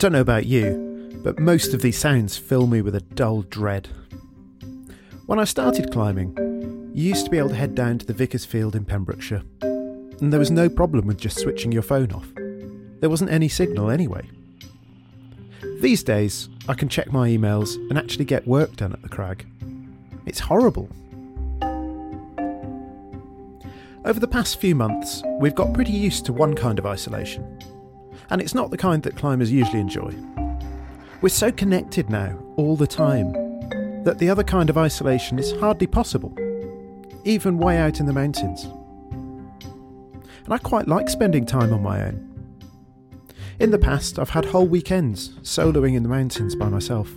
don't know about you, but most of these sounds fill me with a dull dread. When I started climbing, you used to be able to head down to the Vickers Field in Pembrokeshire, and there was no problem with just switching your phone off. There wasn't any signal anyway. These days, I can check my emails and actually get work done at the crag. It's horrible. Over the past few months, we've got pretty used to one kind of isolation and it's not the kind that climbers usually enjoy. We're so connected now, all the time, that the other kind of isolation is hardly possible, even way out in the mountains. And I quite like spending time on my own. In the past, I've had whole weekends soloing in the mountains by myself.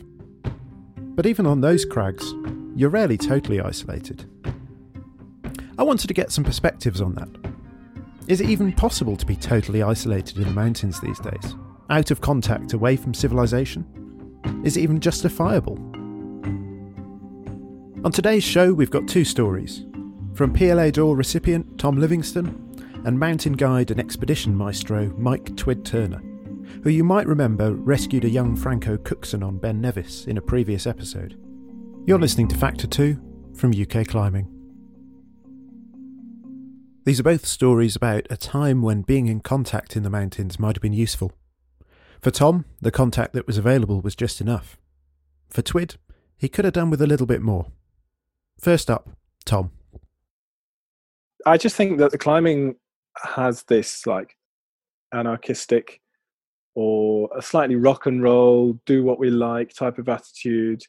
But even on those crags, you're rarely totally isolated. I wanted to get some perspectives on that is it even possible to be totally isolated in the mountains these days? Out of contact, away from civilization? Is it even justifiable? On today's show, we've got two stories from Piolet d'Or recipient Tom Livingstone and mountain guide and expedition maestro Mike Twid Turner, who you might remember rescued a young Franco Cookson on Ben Nevis in a previous episode. You're listening to Factor 2 from UK Climbing. These are both stories about a time when being in contact in the mountains might have been useful. For Tom, the contact that was available was just enough. For Twid, he could have done with a little bit more. First up, Tom. I just think that the climbing has this like anarchistic or a slightly rock and roll, do what we like type of attitude.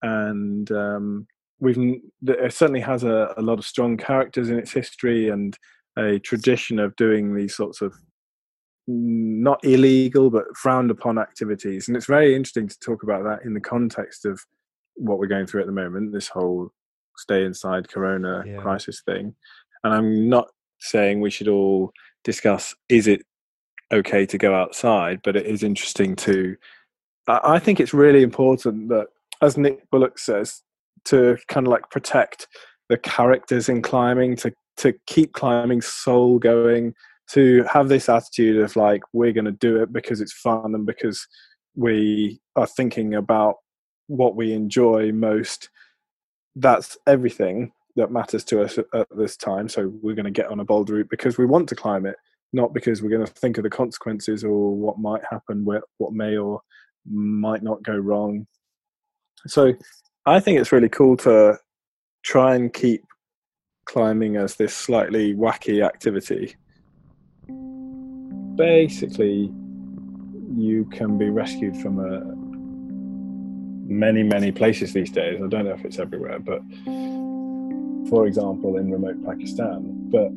And um, we've it uh, certainly has a, a lot of strong characters in its history and a tradition of doing these sorts of not illegal but frowned upon activities and it's very interesting to talk about that in the context of what we're going through at the moment this whole stay inside corona yeah. crisis thing and i'm not saying we should all discuss is it okay to go outside but it is interesting to i think it's really important that as nick bullock says to kind of like protect the characters in climbing to to keep climbing soul going to have this attitude of like we're going to do it because it's fun and because we are thinking about what we enjoy most. That's everything that matters to us at this time so we're going to get on a bold route because we want to climb it not because we're going to think of the consequences or what might happen what may or might not go wrong. So I think it's really cool to try and keep climbing as this slightly wacky activity. Basically, you can be rescued from a, many, many places these days. I don't know if it's everywhere, but for example, in remote Pakistan. But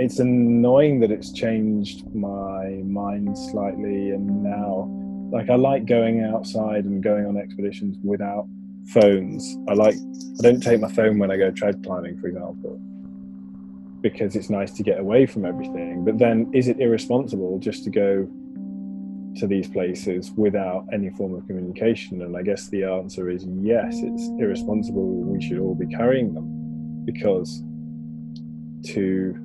it's annoying that it's changed my mind slightly, and now, like, I like going outside and going on expeditions without phones. I like I don't take my phone when I go trad climbing, for example, because it's nice to get away from everything. But then, is it irresponsible just to go to these places without any form of communication? And I guess the answer is yes. It's irresponsible. We should all be carrying them because to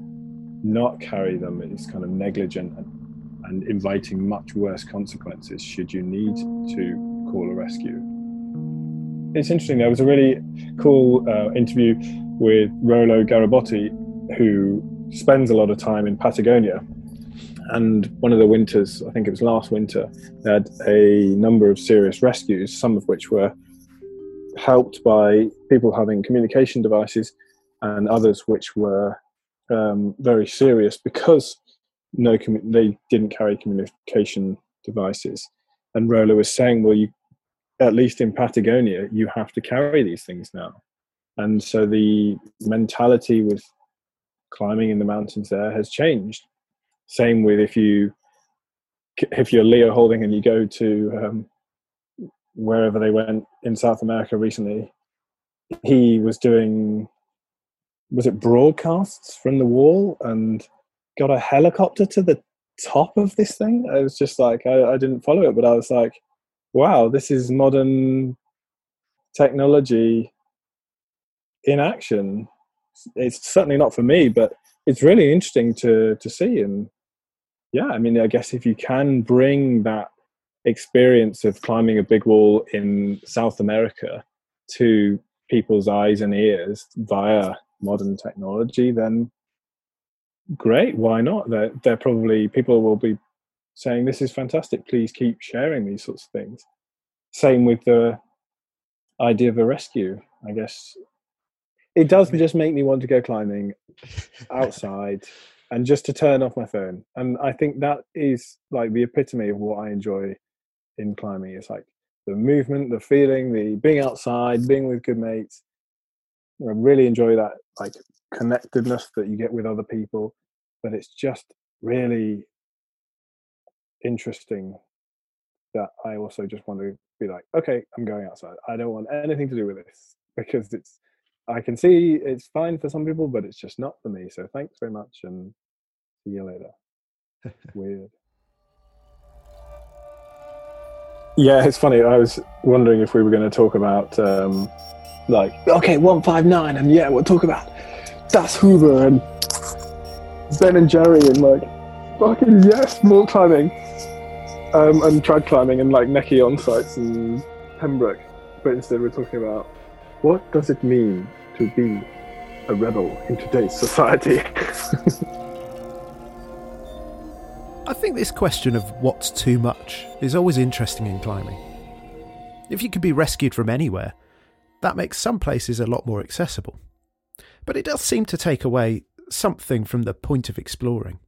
not carry them is kind of negligent and, and inviting much worse consequences should you need to call a rescue it's interesting. There was a really cool uh, interview with Rolo Garibotti, who spends a lot of time in Patagonia. And one of the winters, I think it was last winter, they had a number of serious rescues, some of which were helped by people having communication devices, and others which were um, very serious because no, they didn't carry communication devices. And Rolo was saying, well, you at least in Patagonia, you have to carry these things now. And so the mentality with climbing in the mountains there has changed. Same with if you if you're Leo Houlding and you go to um, wherever they went in South America recently, he was doing was it broadcasts from the wall and got a helicopter to the top of this thing. I was just like I, I didn't follow it, but I was like, wow, this is modern technology in action. It's certainly not for me, but it's really interesting to to see. And yeah, I mean, I guess if you can bring that experience of climbing a big wall in South America to people's eyes and ears via modern technology, then great. Why not? They're, they're probably people will be saying, This is fantastic. Please keep sharing these sorts of things. Same with the idea of a rescue. I guess it does just make me want to go climbing outside and just to turn off my phone. And I think that is like the epitome of what I enjoy in climbing. It's like the movement, the feeling, the being outside, being with good mates. I really enjoy that like connectedness that you get with other people. But it's just really interesting that I also just want to be like, okay, I'm going outside. I don't want anything to do with this because it's I can see it's fine for some people, but it's just not for me. So thanks very much and see you later. Weird. Yeah, it's funny. I was wondering if we were going to talk about um, like okay, one five nine, and yeah, we'll talk about Das Hoover and Ben and Jerry and like fucking yes, more climbing um, and trad climbing and like necky on sites and Pembroke. But instead, we're talking about what does it mean to be a rebel in today's society? I think this question of what's too much is always interesting in climbing. If you can be rescued from anywhere, that makes some places a lot more accessible. But it does seem to take away something from the point of exploring.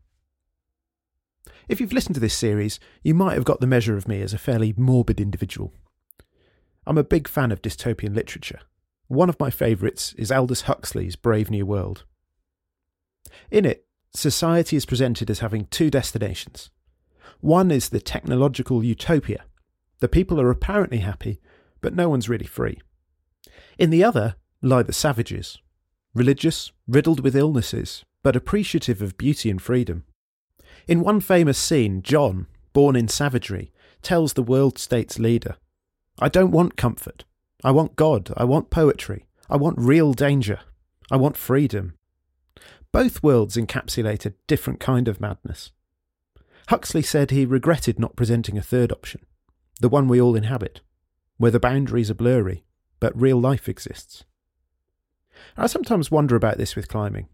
If you've listened to this series, you might have got the measure of me as a fairly morbid individual. I'm a big fan of dystopian literature. One of my favourites is Aldous Huxley's Brave New World. In it, society is presented as having two destinations. One is the technological utopia. The people are apparently happy, but no one's really free. In the other lie the savages, religious, riddled with illnesses, but appreciative of beauty and freedom. In one famous scene, John, born in savagery, tells the world state's leader, I don't want comfort. I want God. I want poetry. I want real danger. I want freedom. Both worlds encapsulate a different kind of madness. Huxley said he regretted not presenting a third option, the one we all inhabit, where the boundaries are blurry, but real life exists. I sometimes wonder about this with climbing.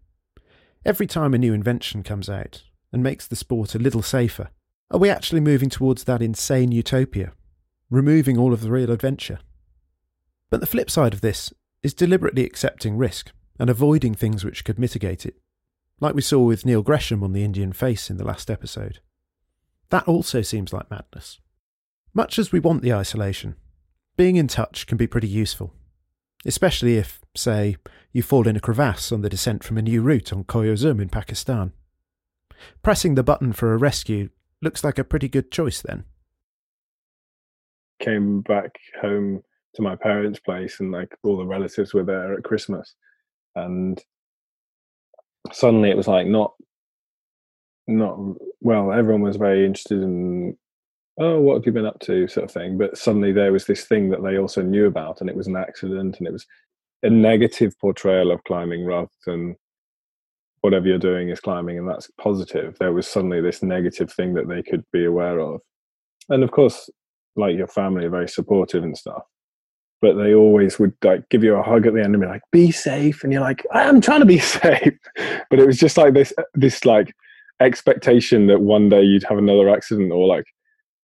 Every time a new invention comes out, and makes the sport a little safer? Are we actually moving towards that insane utopia, removing all of the real adventure? But the flip side of this is deliberately accepting risk and avoiding things which could mitigate it, like we saw with Neil Gresham on the Indian face in the last episode. That also seems like madness. Much as we want the isolation, being in touch can be pretty useful, especially if, say, you fall in a crevasse on the descent from a new route on Koyo Zom in Pakistan. Pressing the button for a rescue looks like a pretty good choice then. Came back home to my parents' place and like all the relatives were there at Christmas. And suddenly it was like not not well, everyone was very interested in oh, what have you been up to, sort of thing. But suddenly there was this thing that they also knew about, and it was an accident, and it was a negative portrayal of climbing rather than whatever you're doing is climbing and that's positive there was suddenly this negative thing that they could be aware of. And of course like your family are very supportive and stuff but they always would like give you a hug at the end and be like be safe and you're like i am trying to be safe. But it was just like this this like expectation that one day you'd have another accident or like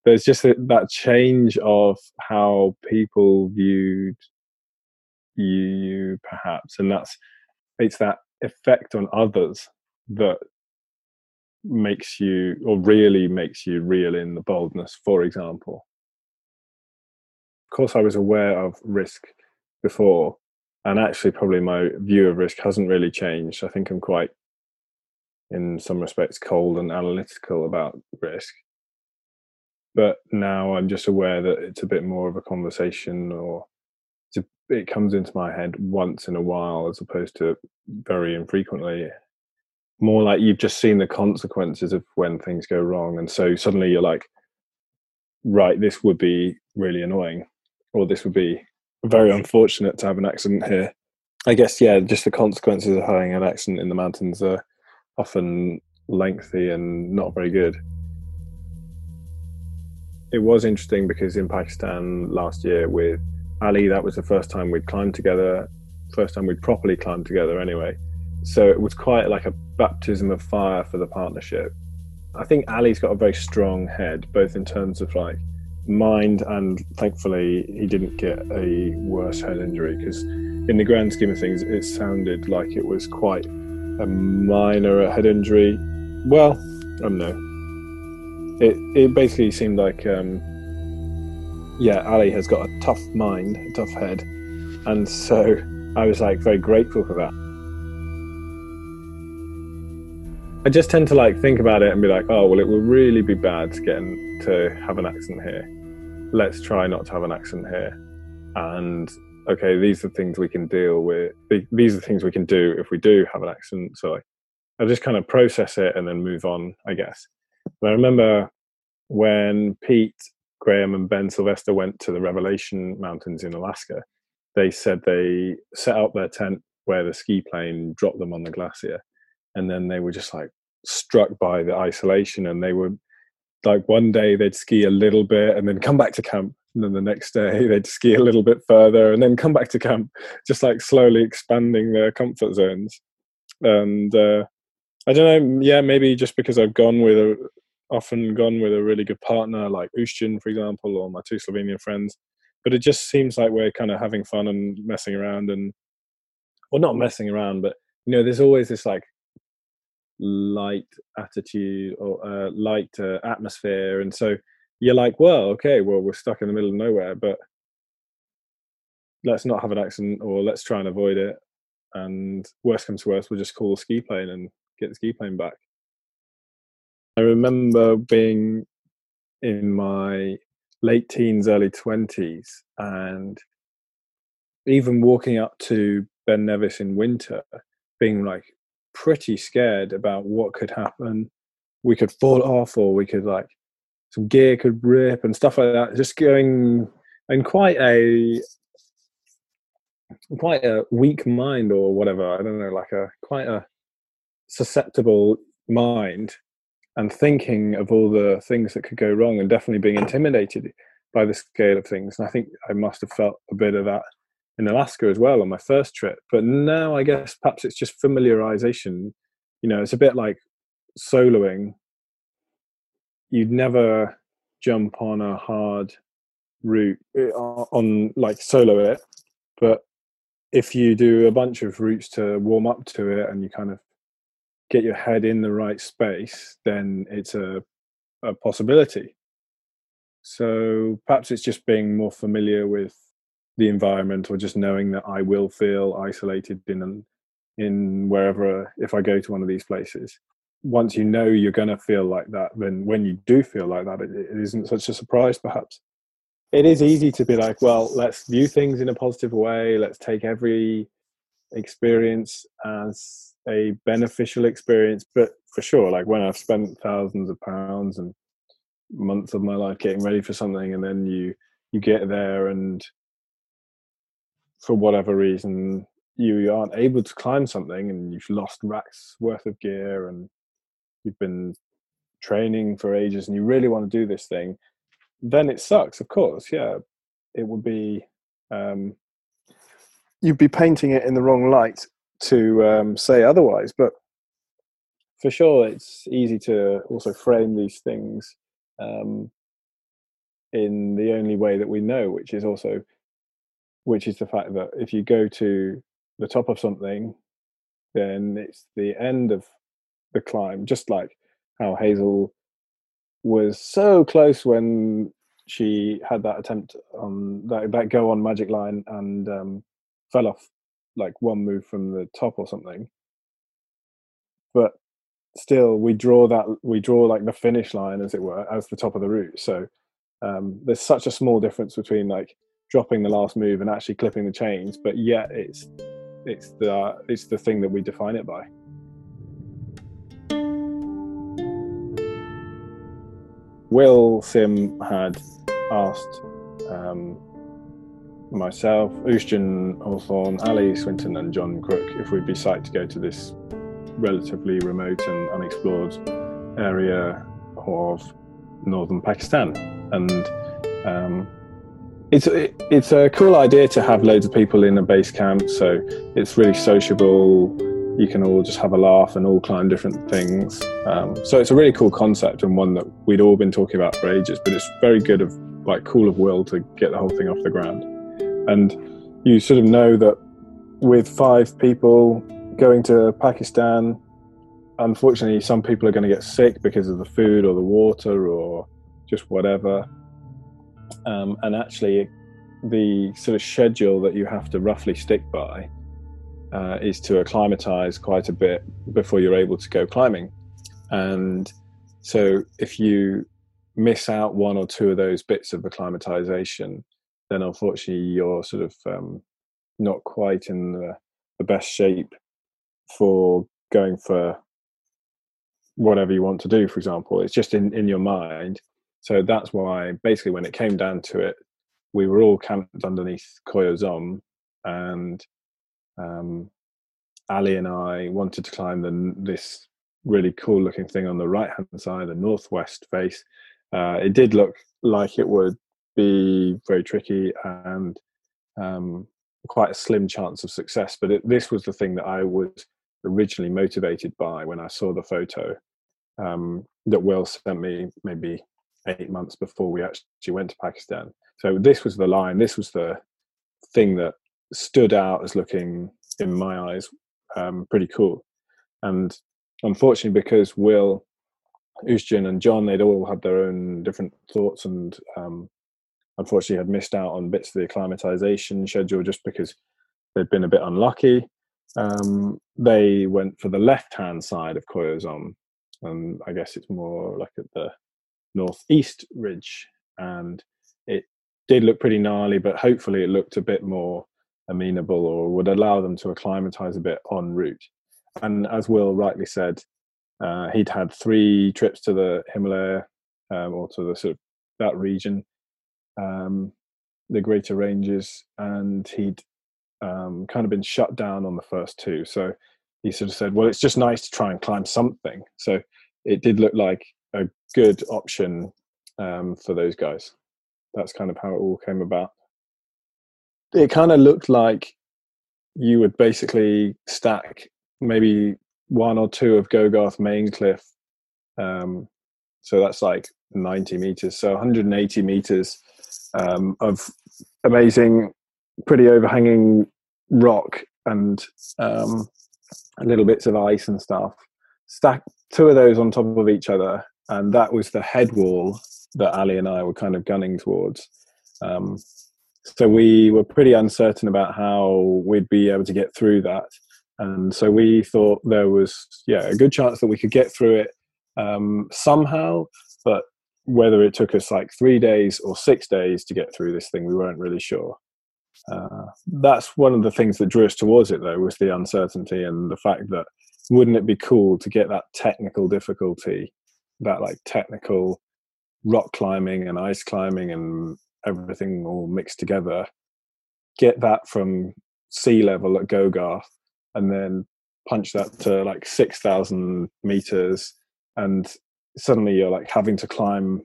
there's just a, that change of how people viewed you perhaps and that's it's that effect on others that makes you or really makes you real in the boldness for example? Of course i was aware of risk before and actually probably my view of risk hasn't really changed. I think i'm quite in some respects cold and analytical about risk. But now i'm just aware that it's a bit more of a conversation or it comes into my head once in a while as opposed to very infrequently. More like you've just seen the consequences of when things go wrong and so suddenly you're like right this would be really annoying or this would be very unfortunate to have an accident here. I guess yeah just the consequences of having an accident in the mountains are often lengthy and not very good. It was interesting because in Pakistan last year with Ali, that was the first time we'd climbed together, first time we'd properly climbed together anyway. So it was quite like a baptism of fire for the partnership. I think Ali's got a very strong head, both in terms of like mind and thankfully he didn't get a worse head injury because in the grand scheme of things it sounded like it was quite a minor head injury well i don't know it, it basically seemed like um, yeah ali has got a tough mind a tough head and so i was like very grateful for that I just tend to like think about it and be like, oh well, it will really be bad to get in, to have an accident here. Let's try not to have an accident here. And okay, these are things we can deal with. These are things we can do if we do have an accident. So like, I just kind of process it and then move on, I guess. But I remember when Pete Graham and Ben Silvestre went to the Revelation Mountains in Alaska, they said they set up their tent where the ski plane dropped them on the glacier and then they were just like struck by the isolation and they were like one day they'd ski a little bit and then come back to camp and then the next day they'd ski a little bit further and then come back to camp just like slowly expanding their comfort zones. And uh, i don't know yeah maybe just because i've gone with a often gone with a really good partner like Uisdean, for example or my two slovenian friends. But it just seems like we're kind of having fun and messing around and well not messing around but you know there's always this like light attitude or uh, light uh, atmosphere. And so you're like well okay well we're stuck in the middle of nowhere but let's not have an accident or let's try and avoid it. And worst comes to worst we'll just call the ski plane and get the ski plane back i remember being in my late teens early 20s and even walking up to ben nevis in winter being like pretty scared about what could happen. We could fall off, or we could like some gear could rip and stuff like that. Just going in quite a quite a weak mind or whatever. I don't know, like a quite a susceptible mind and thinking of all the things that could go wrong and definitely being intimidated by the scale of things. And I think I must have felt a bit of that in Alaska as well on my first trip. But now I guess perhaps it's just familiarization. You know, it's a bit like soloing. You'd never jump on a hard route eh, on like solo it, but if you do a bunch of routes to warm up to it and you kind of get your head in the right space, then it's a, a possibility. So perhaps it's just being more familiar with the environment or just knowing that I will feel isolated in in wherever if I go to one of these places. Once you know you're going to feel like that, then when you do feel like that, it, it isn't such a surprise. Perhaps it is easy to be like, well, let's view things in a positive way. Let's take every experience as a beneficial experience. But for sure, like when I've spent thousands of pounds and months of my life getting ready for something, and then you you get there and for whatever reason you aren't able to climb something and you've lost racks worth of gear and you've been training for ages and you really want to do this thing then it sucks of course yeah it would be um, you'd be painting it in the wrong light to um, say otherwise but for sure it's easy to also frame these things um, in the only way that we know which is also which is the fact that if you go to the top of something, then it's the end of the climb, just like how Hazel was so close when she had that attempt on that, that go on magic line and um, fell off like one move from the top or something. But still, we draw that we draw like the finish line, as it were, as the top of the route. So um, there's such a small difference between like dropping the last move and actually clipping the chains, but yet it's it's the it's the thing that we define it by. Will Sim had asked um, myself, Uisdean Hawthorn, Ali Swinton, and John Crook if we'd be psyched to go to this relatively remote and unexplored area of northern Pakistan and um, it's it, it's a cool idea to have loads of people in a base camp. So it's really sociable. You can all just have a laugh and all climb different things. Um, so it's a really cool concept and one that we'd all been talking about for ages. But it's very good of like cool of will to get the whole thing off the ground. And you sort of know that with five people going to Pakistan, unfortunately, some people are going to get sick because of the food or the water or just whatever. Um, and actually, the sort of schedule that you have to roughly stick by uh, is to acclimatize quite a bit before you're able to go climbing. And so, if you miss out one or two of those bits of acclimatization, then unfortunately you're sort of um, not quite in the, the best shape for going for whatever you want to do. For example, it's just in in your mind so that's why, basically, when it came down to it, we were all camped underneath Koyo Zom, and um, Ali and I wanted to climb the, this really cool looking thing on the right hand side, the northwest face. Uh, it did look like it would be very tricky and um, quite a slim chance of success, but it, this was the thing that I was originally motivated by when I saw the photo um, that Will sent me maybe eight months before we actually went to Pakistan. So this was the line. This was the thing that stood out as looking, in my eyes, um, pretty cool. And unfortunately, because Will, Uisdean, and John, they'd all had their own different thoughts, and um, unfortunately had missed out on bits of the acclimatization schedule just because they'd been a bit unlucky. Um, they went for the left-hand side of Koyo Zom, and I guess it's more like at the northeast ridge, and it did look pretty gnarly, but hopefully it looked a bit more amenable or would allow them to acclimatize a bit en route. And as Will rightly said, uh, he'd had three trips to the Himalaya um, or to the sort of that region, um, the greater ranges, and he'd um, kind of been shut down on the first two. So he sort of said, "Well, it's just nice to try and climb something." So it did look like a good option um, for those guys. That's kind of how it all came about. It kind of looked like you would basically stack maybe one or two of Gogarth main cliff. Um, so that's like 90 meters, so 180 meters um, of amazing, pretty overhanging rock and um, little bits of ice and stuff. Stack two of those on top of each other and that was the head wall that Ali and I were kind of gunning towards. Um, so we were pretty uncertain about how we'd be able to get through that, and so we thought there was yeah a good chance that we could get through it um, somehow, but whether it took us like three days or six days to get through this thing, we weren't really sure. Uh, that's one of the things that drew us towards it, though, was the uncertainty and the fact that wouldn't it be cool to get that technical difficulty that like technical rock climbing and ice climbing and everything all mixed together get that from sea level at gogarth and then punch that to like 6000 meters and suddenly you're like having to climb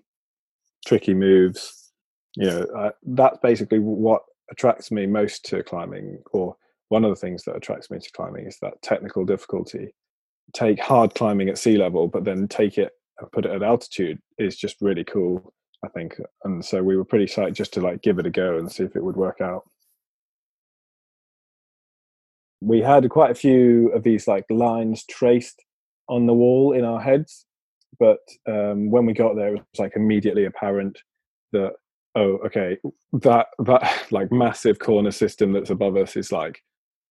tricky moves. You know uh, that's basically what attracts me most to climbing or one of the things that attracts me to climbing is that technical difficulty. Take hard climbing at sea level but then take it put it at altitude is just really cool i think. And so we were pretty psyched just to like give it a go and see if it would work out. We had quite a few of these like lines traced on the wall in our heads but um, when we got there it was like immediately apparent that oh okay that that like massive corner system that's above us is like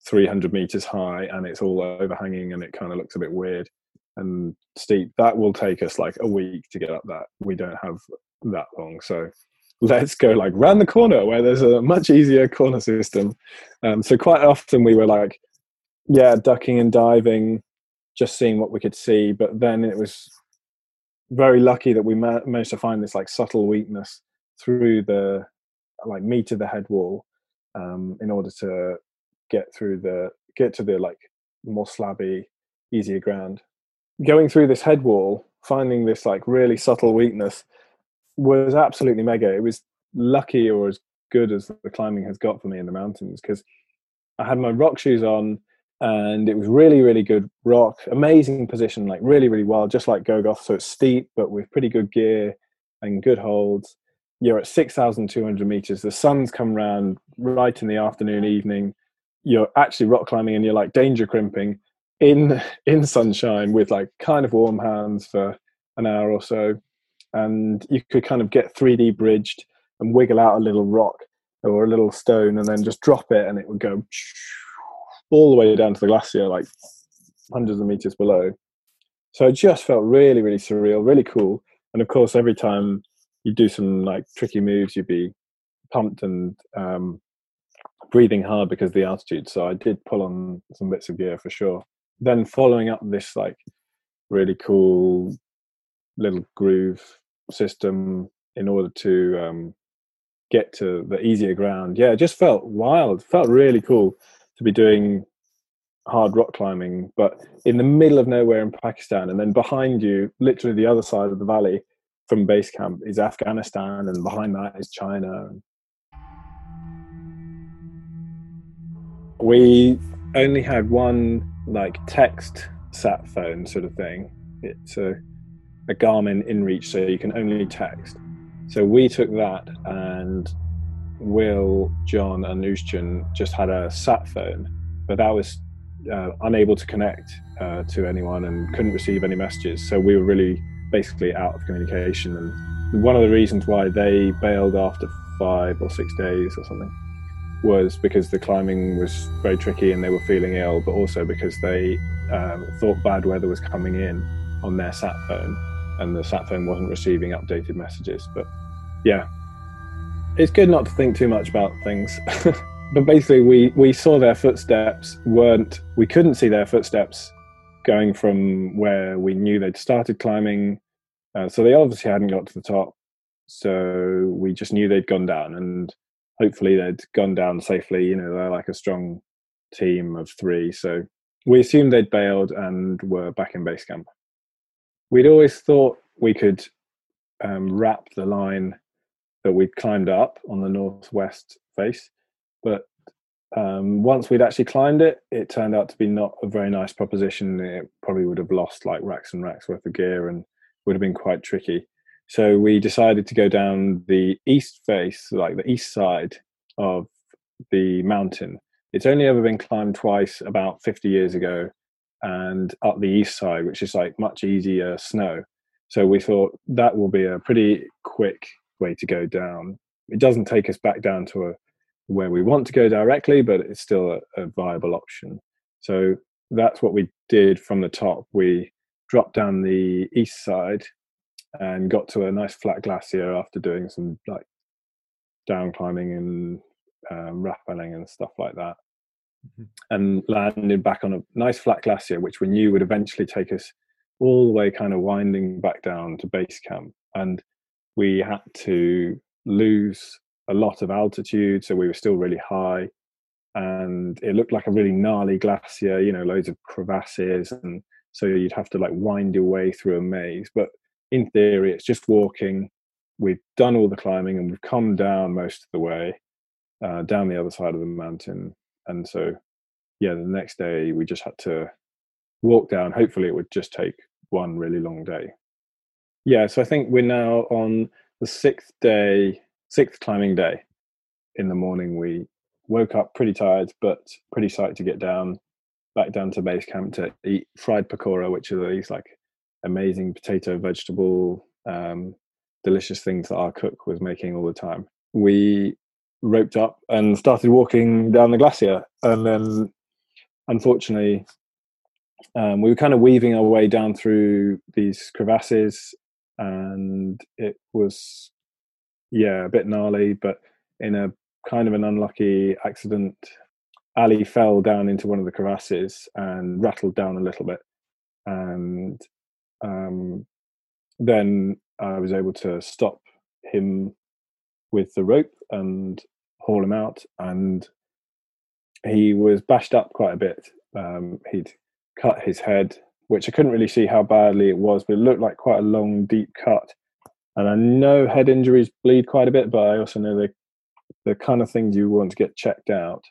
300 meters high and it's all overhanging and it kind of looks a bit weird and steep. That will take us like a week to get up that. We don't have that long. So let's go like round the corner where there's a much easier corner system. Um, so quite often we were like yeah ducking and diving just seeing what we could see but then it was very lucky that we ma- managed to find this like subtle weakness through the like meat of the head wall um, in order to get through the get to the like more slabby easier ground going through this head wall, finding this like really subtle weakness, was absolutely mega. It was lucky or as good as the climbing has got for me in the mountains because I had my rock shoes on and it was really, really good rock, amazing position, like really, really wild, just like Gogarth. So it's steep, but with pretty good gear and good holds. You're at 6,200 meters. The sun's come round right in the afternoon, evening. You're actually rock climbing and you're like danger crimping in in sunshine with like kind of warm hands for an hour or so. And you could kind of get 3D bridged and wiggle out a little rock or a little stone and then just drop it and it would go all the way down to the glacier, like hundreds of meters below. So it just felt really, really surreal, really cool. And of course, every time you do some like tricky moves, you'd be pumped and um, breathing hard because of the altitude. So I did pull on some bits of gear for sure. Then following up this like really cool little groove system in order to um, get to the easier ground. Yeah, it just felt wild. Felt really cool to be doing hard rock climbing, but in the middle of nowhere in Pakistan, and then behind you, literally the other side of the valley from base camp, is Afghanistan, and behind that is China. We only had one like text sat phone sort of thing. It's a, a Garmin InReach, so you can only text. So we took that and Will, John, and Uisdean just had a sat phone, but that was uh, unable to connect uh, to anyone and couldn't receive any messages. So we were really basically out of communication. And one of the reasons why they bailed after five or six days or something was because the climbing was very tricky and they were feeling ill, but also because they um, thought bad weather was coming in on their sat phone and the sat phone wasn't receiving updated messages. But yeah, it's good not to think too much about things. but basically, we we saw their footsteps weren't. We couldn't see their footsteps going from where we knew they'd started climbing. Uh, so they obviously hadn't got to the top. So we just knew they'd gone down, and hopefully they'd gone down safely. You know, they're like a strong team of three. So we assumed they'd bailed and were back in base camp. We'd always thought we could um, wrap the line that we'd climbed up on the northwest face. But um, once we'd actually climbed it, it turned out to be not a very nice proposition. It probably would have lost like racks and racks worth of gear and would have been quite tricky. So we decided to go down the east face, like the east side of the mountain. It's only ever been climbed twice about 50 years ago and up the east side, which is like much easier snow. So we thought that will be a pretty quick way to go down. It doesn't take us back down to a, where we want to go directly, but it's still a, a viable option. So that's what we did from the top. We dropped down the east side and got to a nice flat glacier after doing some like down climbing and um, rappelling and stuff like that, mm-hmm. and landed back on a nice flat glacier, which we knew would eventually take us all the way kind of winding back down to base camp. And we had to lose a lot of altitude, so we were still really high, and it looked like a really gnarly glacier. You know, loads of crevasses, and so you'd have to like wind your way through a maze. But in theory, it's just walking. We've done all the climbing, and we've come down most of the way uh, down the other side of the mountain, and so yeah, the next day we just had to walk down. Hopefully, it would just take one really long day. Yeah, so I think we're now on the sixth day, sixth climbing day. In the morning, we woke up pretty tired, but pretty psyched to get down, back down to base camp to eat fried pakora, which are these like amazing potato, vegetable, um, delicious things that our cook was making all the time. We roped up and started walking down the glacier, and then unfortunately um, we were kind of weaving our way down through these crevasses and it was yeah a bit gnarly but in a kind of an unlucky accident ali fell down into one of the crevasses and rattled down a little bit. And um, then i was able to stop him with the rope and haul him out and he was bashed up quite a bit. Um, he'd cut his head which I couldn't really see how badly it was, but it looked like quite a long, deep cut. And I know head injuries bleed quite a bit, but I also know the the kind of things you want to get checked out.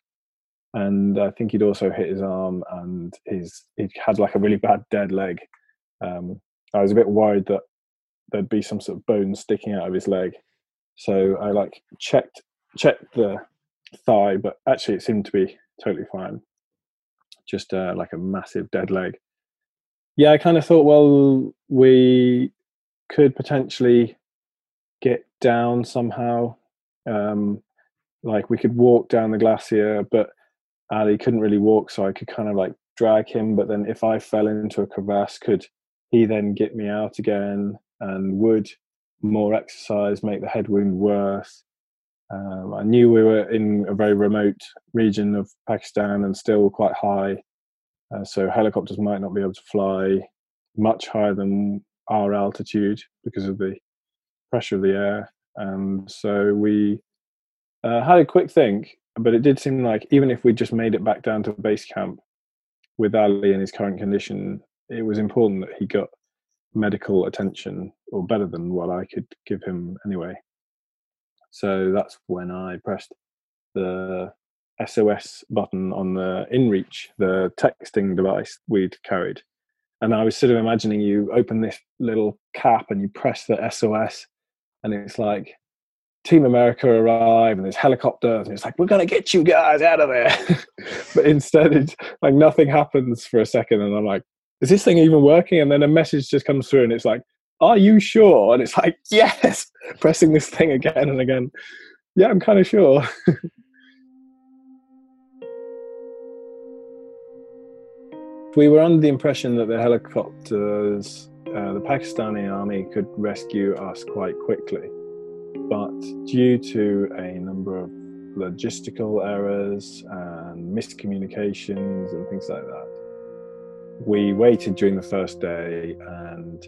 And I think he'd also hit his arm, and his he had like a really bad dead leg. Um, I was a bit worried that there'd be some sort of bone sticking out of his leg, so I like checked checked the thigh, but actually it seemed to be totally fine. Just uh, like a massive dead leg. Yeah, I kind of thought, well, we could potentially get down somehow. Um, like we could walk down the glacier, but Ali couldn't really walk, so I could kind of like drag him. But then if I fell into a crevasse, could he then get me out again? And would more exercise make the head wound worse? Um, I knew we were in a very remote region of Pakistan and still quite high, uh, so helicopters might not be able to fly much higher than our altitude because of the pressure of the air. And so we uh, had a quick think, but it did seem like even if we just made it back down to base camp with Ali in his current condition, it was important that he got medical attention or better than what I could give him anyway. So that's when I pressed the SOS button on the InReach, the texting device we'd carried. And I was sort of imagining you open this little cap and you press the SOS, and it's like, Team America arrive and there's helicopters, and it's like, we're going to get you guys out of there. but instead, it's like nothing happens for a second, and I'm like, is this thing even working? And then a message just comes through, and it's like, are you sure? And it's like, yes, pressing this thing again and again. Yeah, I'm kind of sure. we were under the impression that the helicopters, uh, the Pakistani army, could rescue us quite quickly. But due to a number of logistical errors and miscommunications and things like that, we waited during the first day and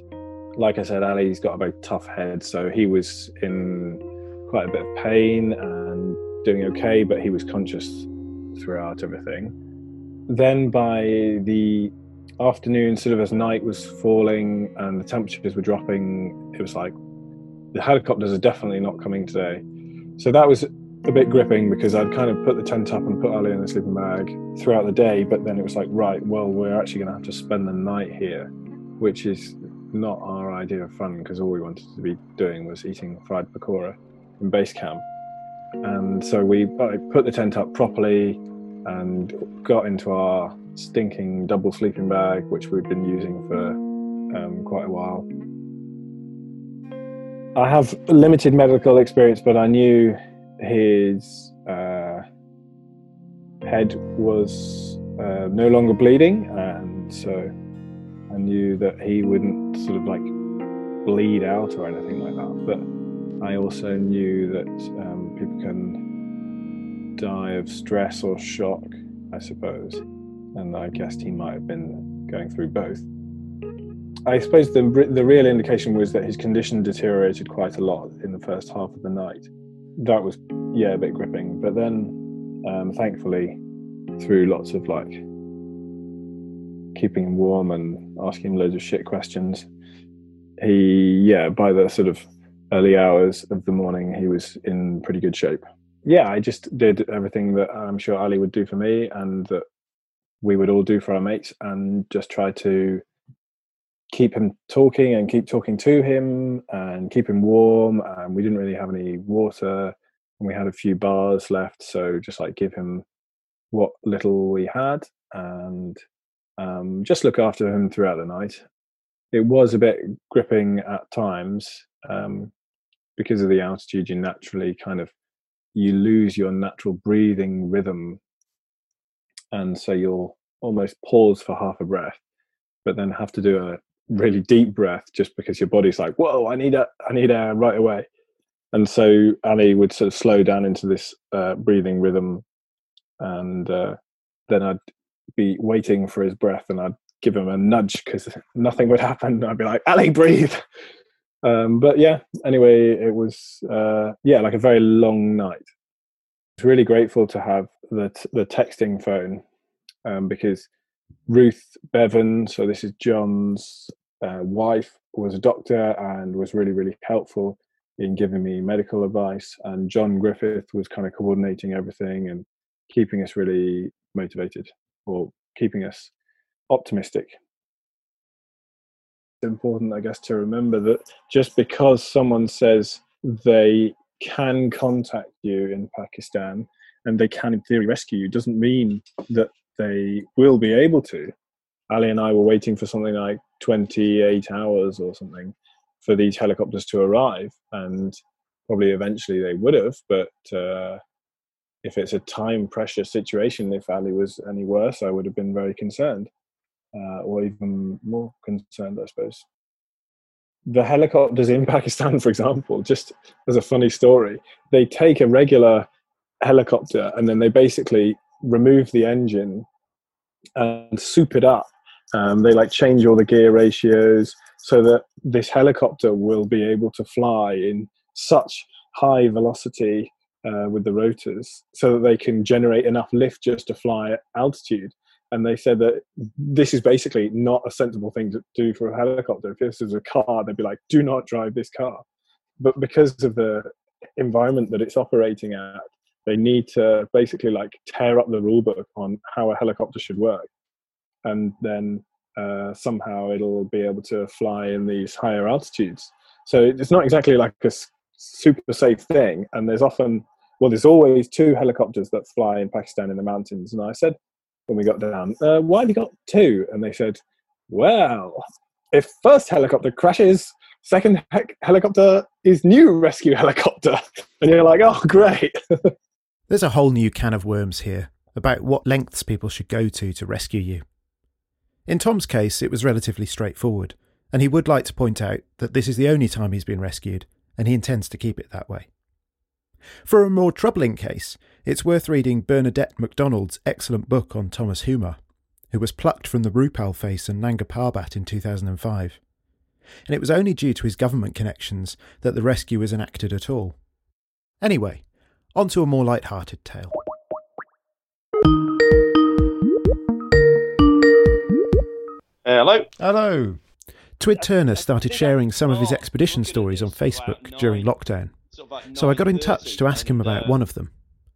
like I said, Ali's got a very tough head, so he was in quite a bit of pain and doing okay, but he was conscious throughout everything. Then by the afternoon, sort of as night was falling and the temperatures were dropping, it was like the helicopters are definitely not coming today. So that was a bit gripping because I'd kind of put the tent up and put Ali in the sleeping bag throughout the day, but then it was like, right, well, we're actually going to have to spend the night here, which is not our idea of fun because all we wanted to be doing was eating fried pakora in base camp. And so we put the tent up properly and got into our stinking double sleeping bag, which we'd been using for um, quite a while. I have limited medical experience, but I knew his uh, head was uh, no longer bleeding, and so I knew that he wouldn't sort of like bleed out or anything like that. But I also knew that um, people can die of stress or shock, I suppose. And I guessed he might have been going through both. I suppose the the real indication was that his condition deteriorated quite a lot in the first half of the night. That was yeah a bit gripping, but then um, thankfully through lots of like keeping him warm and asking him loads of shit questions. He, yeah, by the sort of early hours of the morning, he was in pretty good shape. Yeah, I just did everything that I'm sure Ali would do for me and that we would all do for our mates and just try to keep him talking and keep talking to him and keep him warm. And we didn't really have any water and we had a few bars left. So just like give him what little we had and um, just look after him throughout the night. It was a bit gripping at times um, because of the altitude. You naturally kind of you lose your natural breathing rhythm, and so you'll almost pause for half a breath, but then have to do a really deep breath just because your body's like, "Whoa, I need a, I need air right away." And so Ali would sort of slow down into this uh, breathing rhythm, and uh, then I'd be waiting for his breath and I'd give him a nudge because nothing would happen. I'd be like, Ali, breathe. Um, but yeah, anyway, it was, uh, yeah, like a very long night. I was really grateful to have the, t- the texting phone um, because Ruth Bevan, so this is John's uh, wife was a doctor and was really, really helpful in giving me medical advice. And John Griffith was kind of coordinating everything and keeping us really motivated or keeping us optimistic. It's important, I guess, to remember that just because someone says they can contact you in Pakistan and they can, in theory, rescue you, doesn't mean that they will be able to. Ali and I were waiting for something like 28 hours or something for these helicopters to arrive, and probably eventually they would have. But uh, if it's a time pressure situation, if Ali was any worse, I would have been very concerned, uh, or even more concerned, I suppose. The helicopters in Pakistan, for example, just as a funny story, they take a regular helicopter and then they basically remove the engine and soup it up um, they like change all the gear ratios so that this helicopter will be able to fly in such high velocity uh, with the rotors so that they can generate enough lift just to fly at altitude. And they said that this is basically not a sensible thing to do for a helicopter. If this was a car, they'd be like, do not drive this car. But because of the environment that it's operating at, they need to basically like tear up the rule book on how a helicopter should work and then uh, somehow it'll be able to fly in these higher altitudes. So it's not exactly like a super safe thing. And there's often, well, there's always two helicopters that fly in Pakistan in the mountains. And I said, when we got down, uh, why have you got two? And they said, well, if first helicopter crashes, second he- helicopter is new rescue helicopter. And you're like, oh, great. There's a whole new can of worms here about what lengths people should go to to rescue you. In Tom's case, it was relatively straightforward, and he would like to point out that this is the only time he's been rescued, and he intends to keep it that way. For a more troubling case, it's worth reading Bernadette McDonald's excellent book on Tomaž Humar, who was plucked from the Rupal face and Nanga Parbat in 2005. And it was only due to his government connections that the rescue was enacted at all. Anyway, on to a more light-hearted tale. hello. Hello. Twid Turner started sharing some of his expedition stories on Facebook during lockdown. So I got in touch to ask him about one of them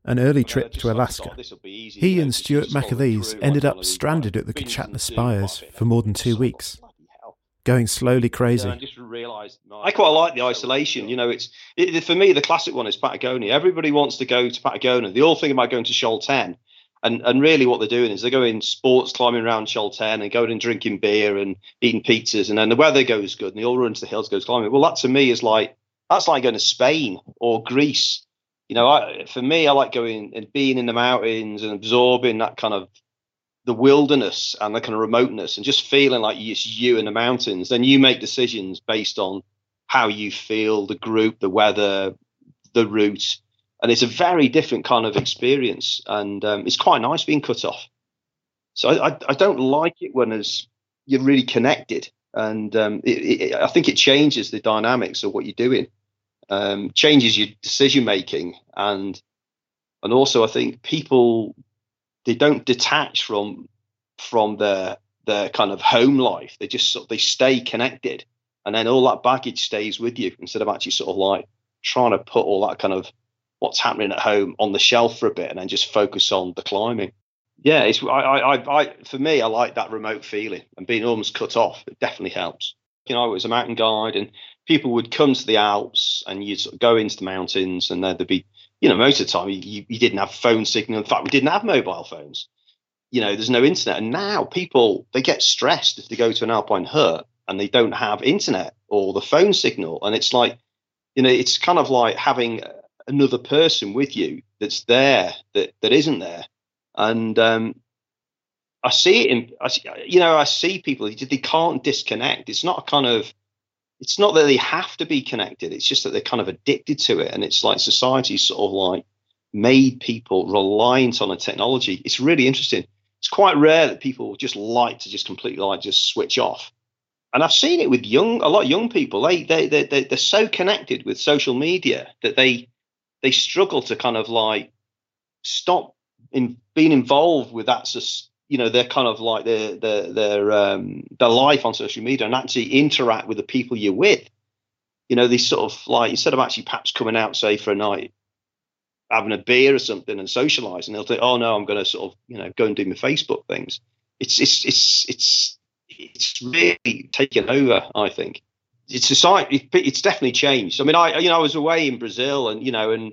an early trip to Alaska. He and Stuart McAleese ended up stranded at the Kichatna Spires for more than two weeks, going slowly crazy. I just realised I quite like the isolation. You know, it's it, for me the classic one is Patagonia. Everybody wants to go to Patagonia. They all think about going to Chaltén, and and really, what they're doing is they're going sports climbing around Chaltén and going and drinking beer and eating pizzas, and then the weather goes good, and they all run to the hills, goes climbing. Well, that to me is like that's like going to Spain or Greece. You know, I, for me, I like going and being in the mountains and absorbing that kind of the wilderness and the kind of remoteness, and just feeling like it's you in the mountains. Then you make decisions based on how you feel, the group, the weather, the route and it's a very different kind of experience, and um, it's quite nice being cut off. So I, I, don't like it when as you're really connected, and um, it, it, I think it changes the dynamics of what you're doing, um, changes your decision making, and and also I think people they don't detach from from their their kind of home life. They just they stay connected, and then all that baggage stays with you instead of actually sort of like trying to put all that kind of what's happening at home on the shelf for a bit and then just focus on the climbing. Yeah, it's I, I, I, for me, I like that remote feeling and being almost cut off. It definitely helps. You know, I was a mountain guide, and people would come to the Alps, and you'd sort of go into the mountains, and there'd be, you know, most of the time you, you didn't have phone signal. In fact, we didn't have mobile phones. You know, there's no internet, and now people they get stressed if they go to an alpine hut and they don't have internet or the phone signal, and it's like, you know, it's kind of like having another person with you that's there that that isn't there and um, i see it in I, you know i see people they can't disconnect it's not a kind of it's not that they have to be connected it's just that they're kind of addicted to it and it's like society sort of like made people reliant on a technology. It's really interesting. It's quite rare that people just like to just completely like just switch off. And I've seen it with young, a lot of young people. They they they they're so connected with social media that they they struggle to kind of like stop in being involved with that you know their kind of like their their their um, their life on social media and actually interact with the people you're with. You know, these sort of like instead of actually perhaps coming out, say for a night, having a beer or something and socialising, they'll think, oh no, I'm going to sort of you know go and do my Facebook things. It's it's it's it's it's really taken over. I think it's society. It's definitely changed. I mean, I you know I was away in Brazil and you know and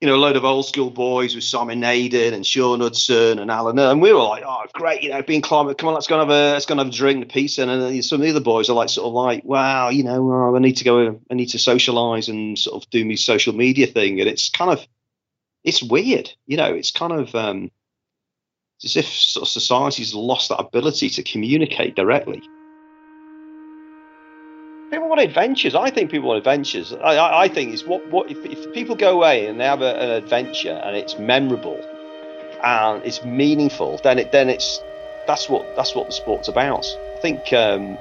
you know, a load of old school boys with Simon Nadin and Sean Hudson and Alan, and we were like, oh, great, you know, being climate, come on, let's go and have a, let's go and have a drink, a piece, and, and some of the other boys are like, sort of like, wow, you know, oh, I need to go, I need to socialise and sort of do my social media thing, and it's kind of, it's weird, you know, it's kind of, um, it's as if sort of society's lost that ability to communicate directly people want adventures. I think people want adventures. I, I, I think it's what what if, if, people go away and they have a, an adventure and it's memorable and it's meaningful, then it then it's that's what that's what the sport's about. I think um,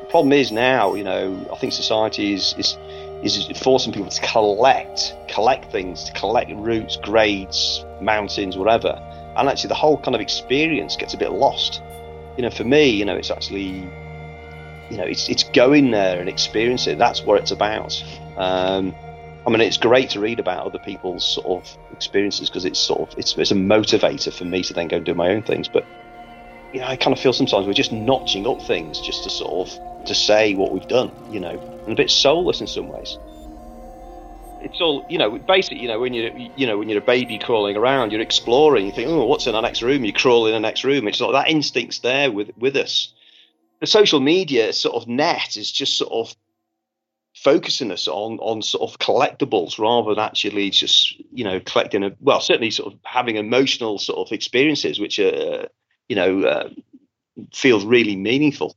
the problem is now, you know, I think society is is is forcing people to collect collect things, to collect routes, grades, mountains, whatever, and actually the whole kind of experience gets a bit lost. You know, for me, you know, it's actually you know, it's it's going there and experiencing it. That's what it's about. Um, I mean, it's great to read about other people's sort of experiences because it's sort of it's, it's a motivator for me to then go and do my own things. But you know, I kind of feel sometimes we're just notching up things just to sort of to say what we've done. You know, and a bit soulless in some ways. It's all you know. Basically, you know, when you're you know when you're a baby crawling around, you're exploring. You think, oh, what's in the next room? You crawl in the next room. It's like that instinct's there with with us the social media sort of net is just sort of focusing us on on sort of collectibles rather than actually just you know collecting a well certainly sort of having emotional sort of experiences which are you know uh, feels really meaningful.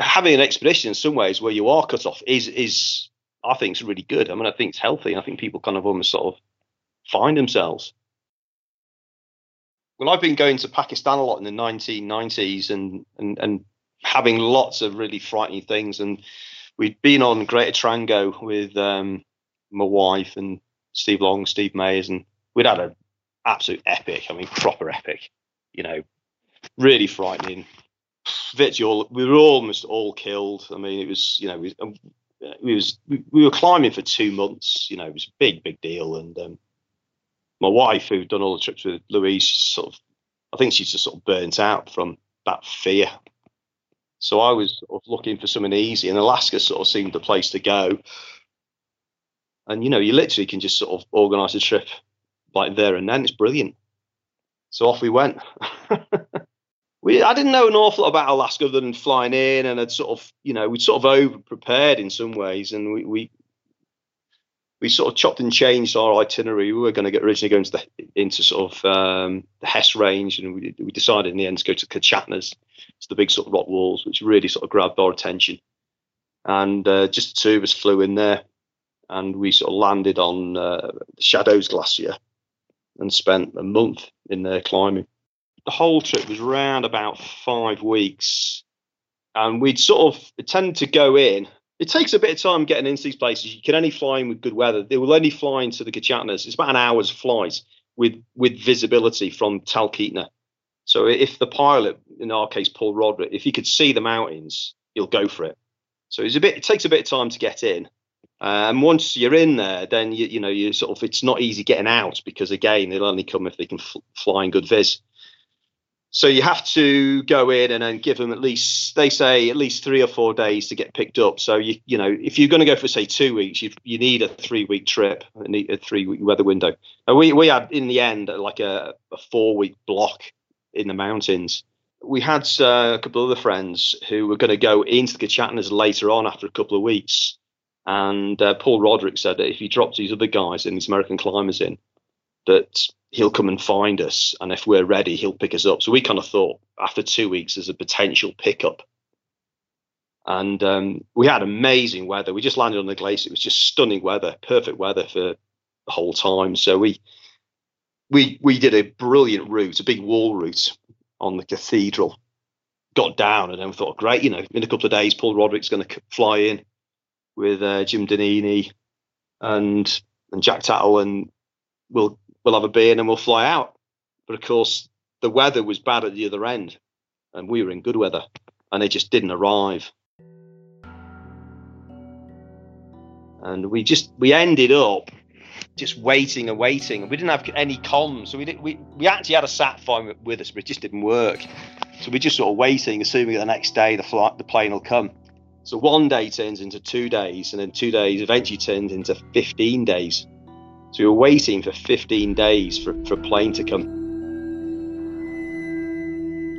Having an expedition in some ways where you are cut off is is i think is really good. I mean i think it's healthy. I think people kind of almost sort of find themselves. Well i've been going to pakistan a lot in the 1990s and and and having lots of really frightening things. And we'd been on Greater Trango with um, my wife and Steve Long, Steve Mays, and we'd had an absolute epic. I mean, proper epic. You know, really frightening. We were almost all killed. I mean, it was, you know, we, um, we was we, we, were climbing for two months. You know, it was a big, big deal. And um, my wife, who'd done all the trips with Louise, sort of, I think she's just sort of burnt out from that fear so I was sort of looking for something easy, and Alaska sort of seemed the place to go. And you know, you literally can just sort of organise a trip like there and then. It's brilliant. So off we went. we I didn't know an awful lot about Alaska other than flying in, and I'd sort of you know we'd sort of over prepared in some ways, and we, we we sort of chopped and changed our itinerary. We were going to get originally go into the into sort of um, the Hess Range, and we, we decided in the end to go to Kichatnas, it's the big sort of rock walls, which really sort of grabbed our attention. And uh, just the two of us flew in there, and we sort of landed on uh, the Shadows Glacier and spent a month in there climbing. The whole trip was around about five weeks, and we'd sort of tend to go in it takes a bit of time getting into these places. You can only fly in with good weather. They will only fly into the Kichatnas. It's about an hour's flight with with visibility from Talkeetna. So if the pilot, in our case Paul Roderick, if he could see the mountains, he'll go for it. So it's a bit. It takes a bit of time to get in, uh, and once you're in there, then you you know you sort of it's not easy getting out because again they'll only come if they can fly in good vis. So you have to go in and then give them at least they say at least three or four days to get picked up. So you you know if you're going to go for say two weeks, you you need a three week trip, need a three week weather window. And we we had in the end like a, a four week block in the mountains. We had uh, a couple of other friends who were going to go into the Kichatnas later on after a couple of weeks. And uh, Paul Roderick said that if he drops these other guys and these American climbers in, that he'll come and find us, and if we're ready, he'll pick us up. So we kind of thought after two weeks there's a potential pickup. And um, we had amazing weather. We just landed on the glacier. It was just stunning weather, perfect weather for the whole time. So we we we did a brilliant route, a big wall route on the cathedral. Got down and then we thought, great, you know, in a couple of days, Paul Roderick's going to fly in with uh, Jim Donini and and Jack Tackle, and we'll we'll have a beer and then we'll fly out. But of course, the weather was bad at the other end, and we were in good weather, and they just didn't arrive. And we just we ended up just waiting and waiting, we didn't have any comms, so we did, we we actually had a sat phone with us, but it just didn't work. So we're just sort of waiting, assuming the next day the flight, the plane will come. So one day turns into two days, and then two days eventually turns into 15 days. So we were waiting for 15 days for, for a plane to come.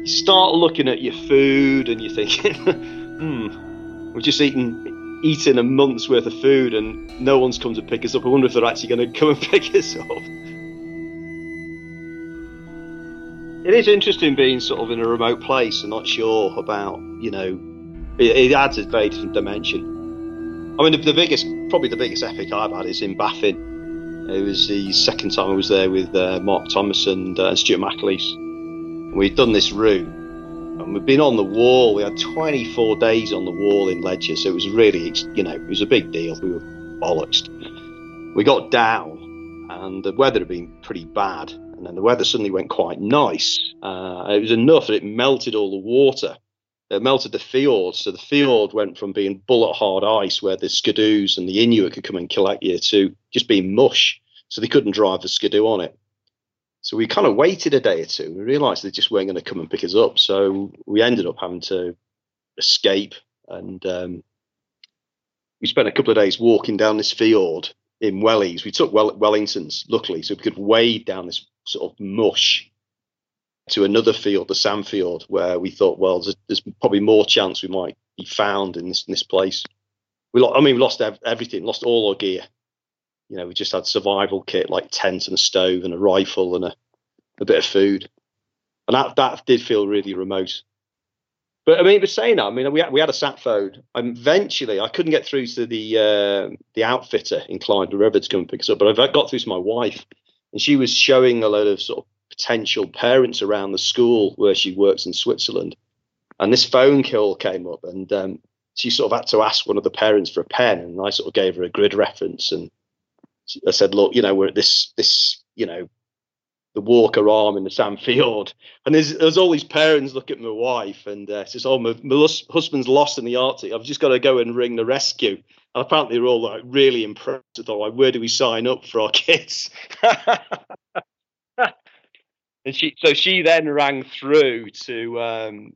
You start looking at your food and you're thinking, hmm, we've just eaten eaten a month's worth of food and no one's come to pick us up. I wonder if they're actually going to come and pick us up. It is interesting being sort of in a remote place and not sure about, you know, it, it adds a very different dimension. I mean, the, the, biggest, probably the biggest epic I've had is in Baffin. It was the second time I was there with uh, Mark Thomas and, uh, Stuart McAleese. We'd done this route and we'd been on the wall. We had 24 days on the wall in Leger, so it was really, you know, it was a big deal. We were bollocksed. We got down, and the weather had been pretty bad, and then the weather suddenly went quite nice. Uh, it was enough that it melted all the water. It melted the fjord, so the fjord went from being bullet hard ice, where the skidoos and the Inuit could come and collect you, to just being mush, so they couldn't drive the skidoo on it. So we kind of waited a day or two. We realised they just weren't going to come and pick us up. So we ended up having to escape, and um, we spent a couple of days walking down this fiord in wellies. We took well- Wellingtons, luckily, so we could wade down this sort of mush to another field, the Sam Ford, where we thought, well, there's, there's, probably more chance we might be found in this in this place. We, lo- I mean, we lost ev- everything, lost all our gear you know, we just had survival kit like tent and a stove and a rifle and a, a bit of food, and that that did feel really remote. But I mean, but saying that, I mean, we had, we had a sat phone. And eventually, I couldn't get through to the uh, the outfitter in Clyde River to come and pick us up. But I got through to my wife, and she was showing a load of sort of potential parents around the school where she works in Switzerland. And this phone call came up, and um, she sort of had to ask one of the parents for a pen, and I sort of gave her a grid reference, and I said, look, you know, we're at this this, you know, the Walker Arm in the Sam Ford, and there's there's all these parents look at my wife and uh, says, oh, my, my husband's lost in the Arctic. I've just got to go and ring the rescue. And apparently, they're all like really impressed. I thought, like, where do we sign up for our kids? and she, so she then rang through to um,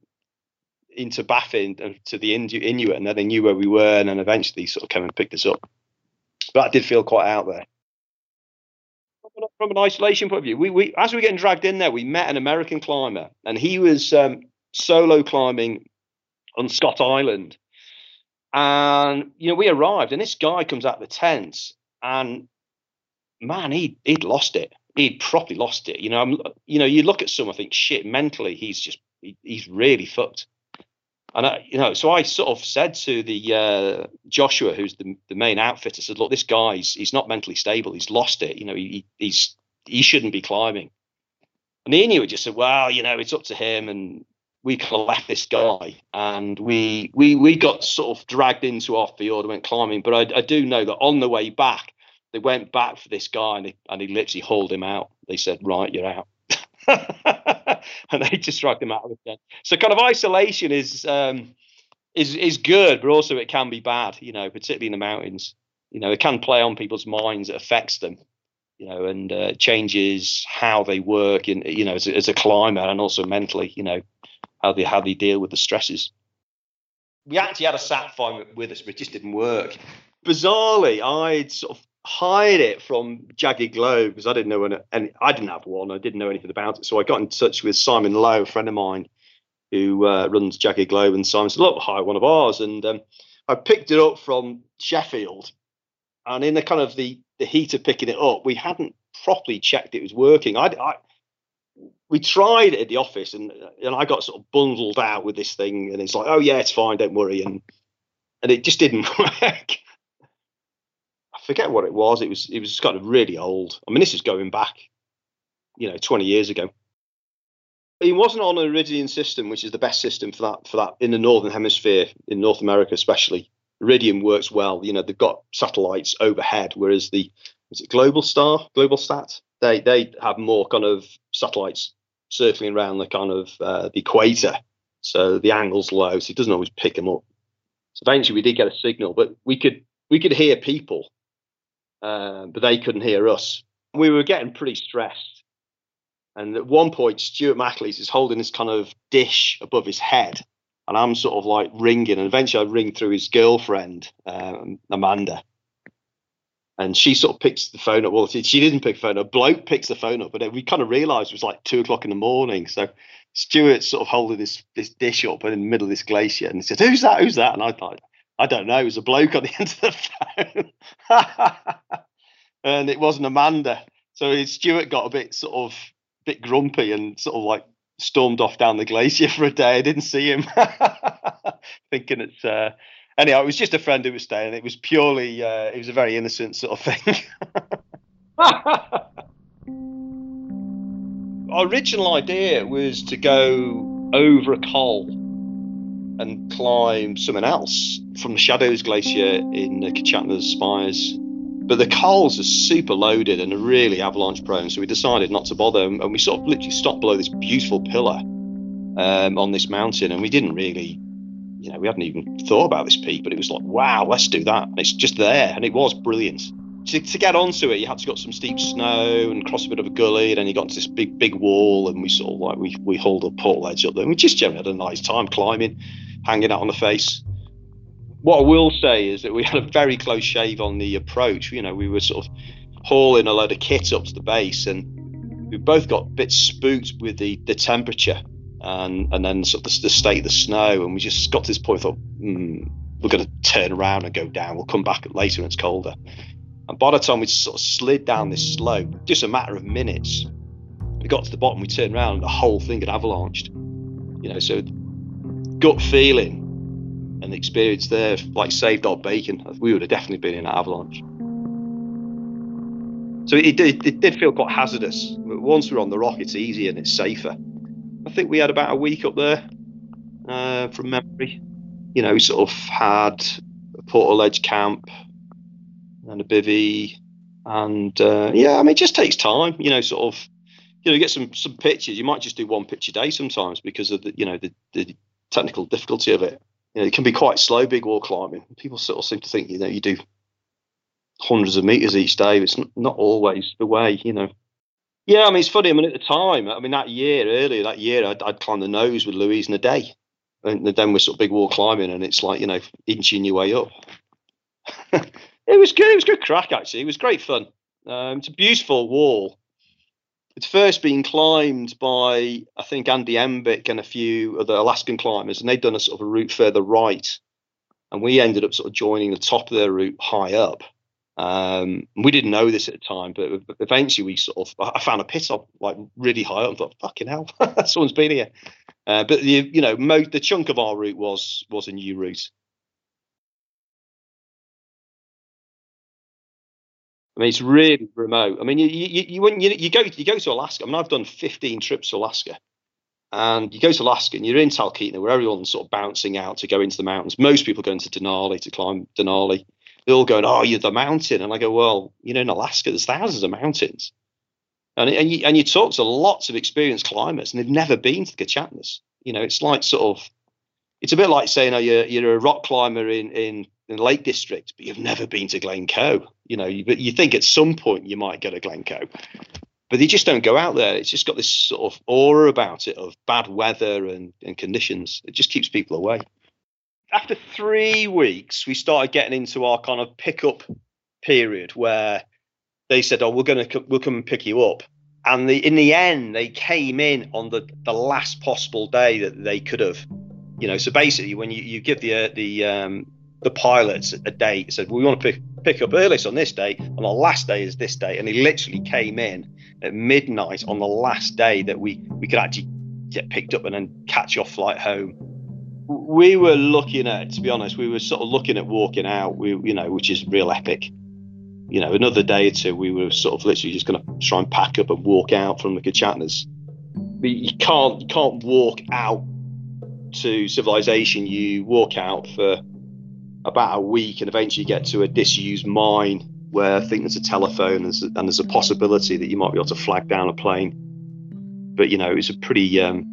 into Baffin uh, to the Inuit, and then they knew where we were, and then eventually sort of came and picked us up. But I did feel quite out there. From an isolation point of view, we, we as we were getting dragged in there, we met an American climber, and he was um, solo climbing on Scott Island. And you know, we arrived, and this guy comes out of the tent, and man, he he'd lost it. He'd properly lost it. You know, I'm, you know, you look at someone, think, shit, mentally, he's just he, he's really fucked. And I, you know, so I sort of said to the uh, Joshua, who's the, the main outfitter, said, "Look, this guy's he's not mentally stable. He's lost it. You know, he, he's he shouldn't be climbing." And the Inuit just said, "Well, you know, it's up to him." And we kind of left this guy, and we we we got sort of dragged into our field and went climbing. But I, I do know that on the way back, they went back for this guy, and, they, and he literally hauled him out. They said, "Right, you're out." and they just dragged him out of the tent. So kind of isolation is um, is is good, but also it can be bad. You know, particularly in the mountains. You know, it can play on people's minds. It affects them. You know, and uh, changes how they work. In you know, as a, as a climber and also mentally. You know, how they how they deal with the stresses. We actually had a sat phone with us, but it just didn't work. Bizarrely, I'd sort of hired it from Jagged Globe because I didn't know any, and I didn't have one. I didn't know anything about it, so I got in touch with Simon Lowe, a friend of mine who uh, runs Jagged Globe, and Simon said, "Look, hire one of ours." And um, I picked it up from Sheffield, and in the kind of the the heat of picking it up, we hadn't properly checked it was working. I, I we tried it at the office, and and I got sort of bundled out with this thing, and it's like, "Oh yeah, it's fine, don't worry," and and it just didn't work forget what it was. It was it was kind of really old. I mean, this is going back, you know, 20 years ago. It wasn't on an Iridium system, which is the best system for that for that in the northern hemisphere, in North America especially. Iridium works well. You know, they've got satellites overhead, whereas the is it Global Star, Global Sat, they they have more kind of satellites circling around the kind of uh, the equator, so the angle's low, so it doesn't always pick them up. So eventually, we did get a signal, but we could we could hear people, uh, but they couldn't hear us. We were getting pretty stressed, and at one point, Stuart McAleese is holding this kind of dish above his head, and I'm sort of like ringing, and eventually I ring through his girlfriend, um, Amanda, and she sort of picks the phone up. Well, she, didn't pick the phone up. Bloke picks the phone up, but we kind of realised it was like two o'clock in the morning. So Stuart's sort of holding this this dish up in the middle of this glacier, and he said, "Who's that? Who's that?" And I thought, I don't know. It was a bloke on the end of the phone, and it wasn't Amanda. So Stuart got a bit sort of bit grumpy and sort of like stormed off down the glacier for a day. I didn't see him, thinking it's. Uh, anyhow, it was just a friend who was staying. It was purely. Uh, it was a very innocent sort of thing. Our original idea was to go over a col and climb something else from the Shadows Glacier in the Kichatnas Spires. But the cols are super loaded and are really avalanche prone, so we decided not to bother. And we sort of literally stopped below this beautiful pillar um, on this mountain, and we didn't really, you know, we hadn't even thought about this peak, but it was like, wow, let's do that. And it's just there, and it was brilliant. To, to get onto it, you had to got some steep snow and cross a bit of a gully, and then you got to this big, big wall, and we sort of like we we hauled a portaledge up there. And we just generally had a nice time climbing, hanging out on the face what I will say is that we had a very close shave on the approach. You know, we were sort of hauling a load of kit up to the base, and we both got a bit spooked with the the temperature and and then sort of the, the state of the snow, and we just got to this point. Thought mm, we're going to turn around and go down. We'll come back later when it's colder. And by the time we sort of slid down this slope, just a matter of minutes, we got to the bottom. We turned around, and the whole thing had avalanched. You know, so gut feeling and the experience there, like saved our bacon. We would have definitely been in an avalanche. So it did, it did feel quite hazardous. But once we're on the rock, it's easier and it's safer. I think we had about a week up there uh, from memory. You know, we sort of had a portaledge camp and a bivvy. And uh, yeah, I mean, it just takes time, you know, sort of, you know, you get some some pictures. You might just do one picture a day sometimes because of the, you know, the, the technical difficulty of it you know, it can be quite slow big wall climbing. People sort of seem to think, you know, you do hundreds of meters each day. It's not always the way, you know. Yeah, I mean, it's funny. I mean, at the time, I mean, that year, earlier that year, I'd, I'd climbed the nose with Louise in a day. And then we're sort of big wall climbing, and it's like, you know, inching your way up. it was good. It was good crack, actually. It was great fun. Um, it's a beautiful wall it's first been climbed by I think Andy Embick and a few other Alaskan climbers, and they'd done a sort of a route further right, and we ended up sort of joining the top of their route high up. Um, we didn't know this at the time, but eventually we sort of I found a pit up like really high up. I thought, "Fucking hell, someone's been here." Uh, but the you know mo- the chunk of our route was was a new route. I mean, it's really remote. I mean, you you you, when you, you go you go to Alaska. I mean, I've done 15 trips to Alaska, and you go to Alaska and you're in Talkeetna, where everyone's sort of bouncing out to go into the mountains. Most people go into Denali to climb Denali. They're all going, "Oh, you're the mountain," and I go, "Well, you know, in Alaska, there's thousands of mountains." And and you, and you talk to lots of experienced climbers, and they've never been to the Kichatnas. You know, it's like sort of, it's a bit like saying, "Oh, you're you're a rock climber in in in the Lake District, but you've never been to Glencoe. You know, but you think at some point you might go to Glencoe, but they just don't go out there. It's just got this sort of aura about it of bad weather and, and conditions. It just keeps people away. After three weeks, we started getting into our kind of pickup period where they said, "Oh, we're going to we'll come and pick you up." And the, in the end, they came in on the, the last possible day that they could have. You know, so basically, when you, you give the uh, the um, the pilots a date, said, we want to pick, pick up earliest on this date, and our last day is this day. And he literally came in at midnight on the last day that we, we could actually get picked up and then catch your flight home. We were looking at, to be honest, we were sort of looking at walking out, we, you know, which is real epic. You know, another day or two, we were sort of literally just going to try and pack up and walk out from the Kichatnas. But you can't, you can't walk out to civilization. You walk out for about a week and eventually get to a disused mine where I think there's a telephone and there's a, and there's a possibility that you might be able to flag down a plane. but you know, it's a pretty, um,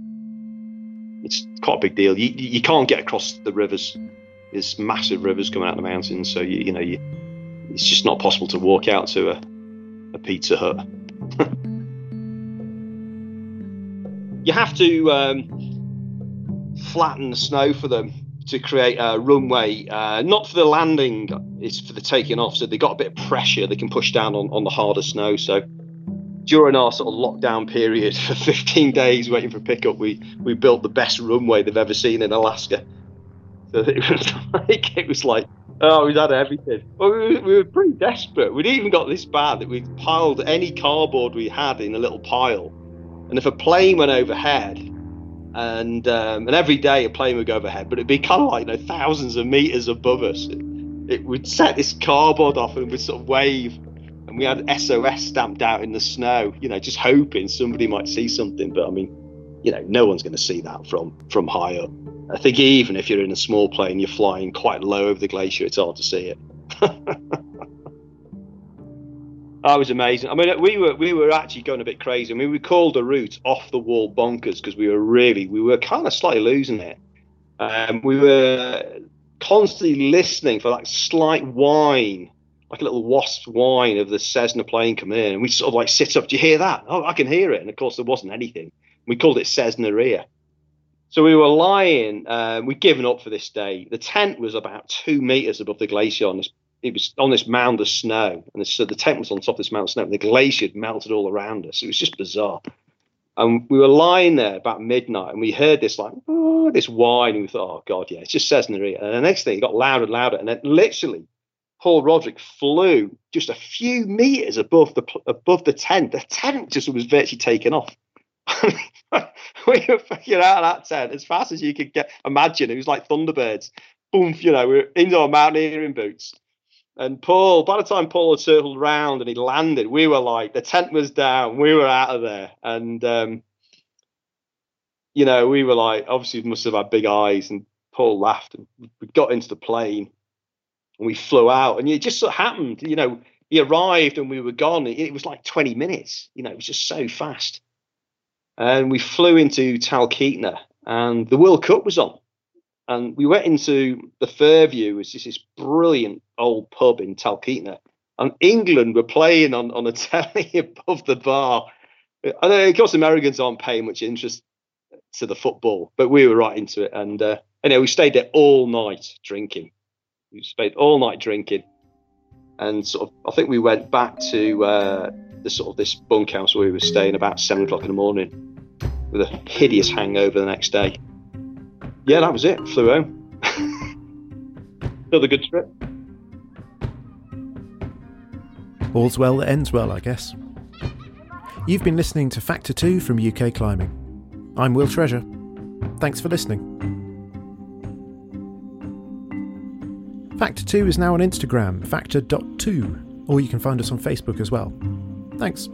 it's quite a big deal. You, you can't get across the rivers. There's massive rivers coming out of the mountains, so you, you know, you, it's just not possible to walk out to a, a Pizza Hut. you have to um, flatten the snow for them to create a runway, uh, not for the landing, it's for the taking off. So they got a bit of pressure they can push down on, on the harder snow. So during our sort of lockdown period for 15 days waiting for pickup, we we built the best runway they've ever seen in Alaska. So it was like it was like oh we'd had everything. Well, we, were, we were pretty desperate. We'd even got this bad that we'd piled any cardboard we had in a little pile, and if a plane went overhead, and um, and every day a plane would go overhead, but it'd be kind of like you know thousands of meters above us. It, it would set this cardboard off and would sort of wave and we had SOS stamped out in the snow, you know, just hoping somebody might see something. But I mean, you know, no one's going to see that from from high up. I think even if you're in a small plane, you're flying quite low over the glacier, it's hard to see it. I was amazing. I mean, we were we were actually going a bit crazy. I mean, we called a route off the wall bonkers because we were really we were kind of slightly losing it. Um, we were constantly listening for like slight whine like a little wasp whine of the Cessna plane coming in, and we sort of like sit up. Do you hear that? Oh, I can hear it. And of course, there wasn't anything. We called it Cessna ear. So we were lying. Uh, we'd given up for this day. The tent was about two meters above the glacier. On this, it was on this mound of snow, and so the tent was on top of this mound of snow. And the glacier had melted all around us. It was just bizarre. And we were lying there about midnight, and we heard this like oh, this whine, and we thought, oh god, yeah, it's just Cessna. And the next thing, it got louder and louder, and then literally Paul Roderick flew just a few meters above the above the tent. The tent just was virtually taken off. we were fucking out of that tent as fast as you could get. Imagine it was like Thunderbirds. Boom, you know, we were in our mountaineering boots. And Paul, by the time Paul had circled around and he landed, we were like, the tent was down, we were out of there. And, um, you know, we were like, obviously, must have had big eyes. And Paul laughed. And we got into the plane and we flew out. And it just so happened, you know, he arrived and we were gone. It was like 20 minutes, you know, it was just so fast. And we flew into Talkeetna and the World Cup was on. And we went into the Fairview, which is this brilliant old pub in Talkeetna. And England were playing on, on a telly above the bar. And of course, Americans aren't paying much interest to the football, but we were right into it. And uh, anyway, we stayed there all night drinking we spent all night drinking, and sort of I think we went back to uh, the sort of this bunkhouse where we were staying about seven o'clock in the morning with a hideous hangover the next day. Yeah, that was it. Flew home. Another good trip. All's well that ends well, I guess. You've been listening to Factor 2 from UK Climbing. I'm Will Treasure. Thanks for listening. Factor 2 is now on Instagram, factor.2, or you can find us on Facebook as well. Thanks.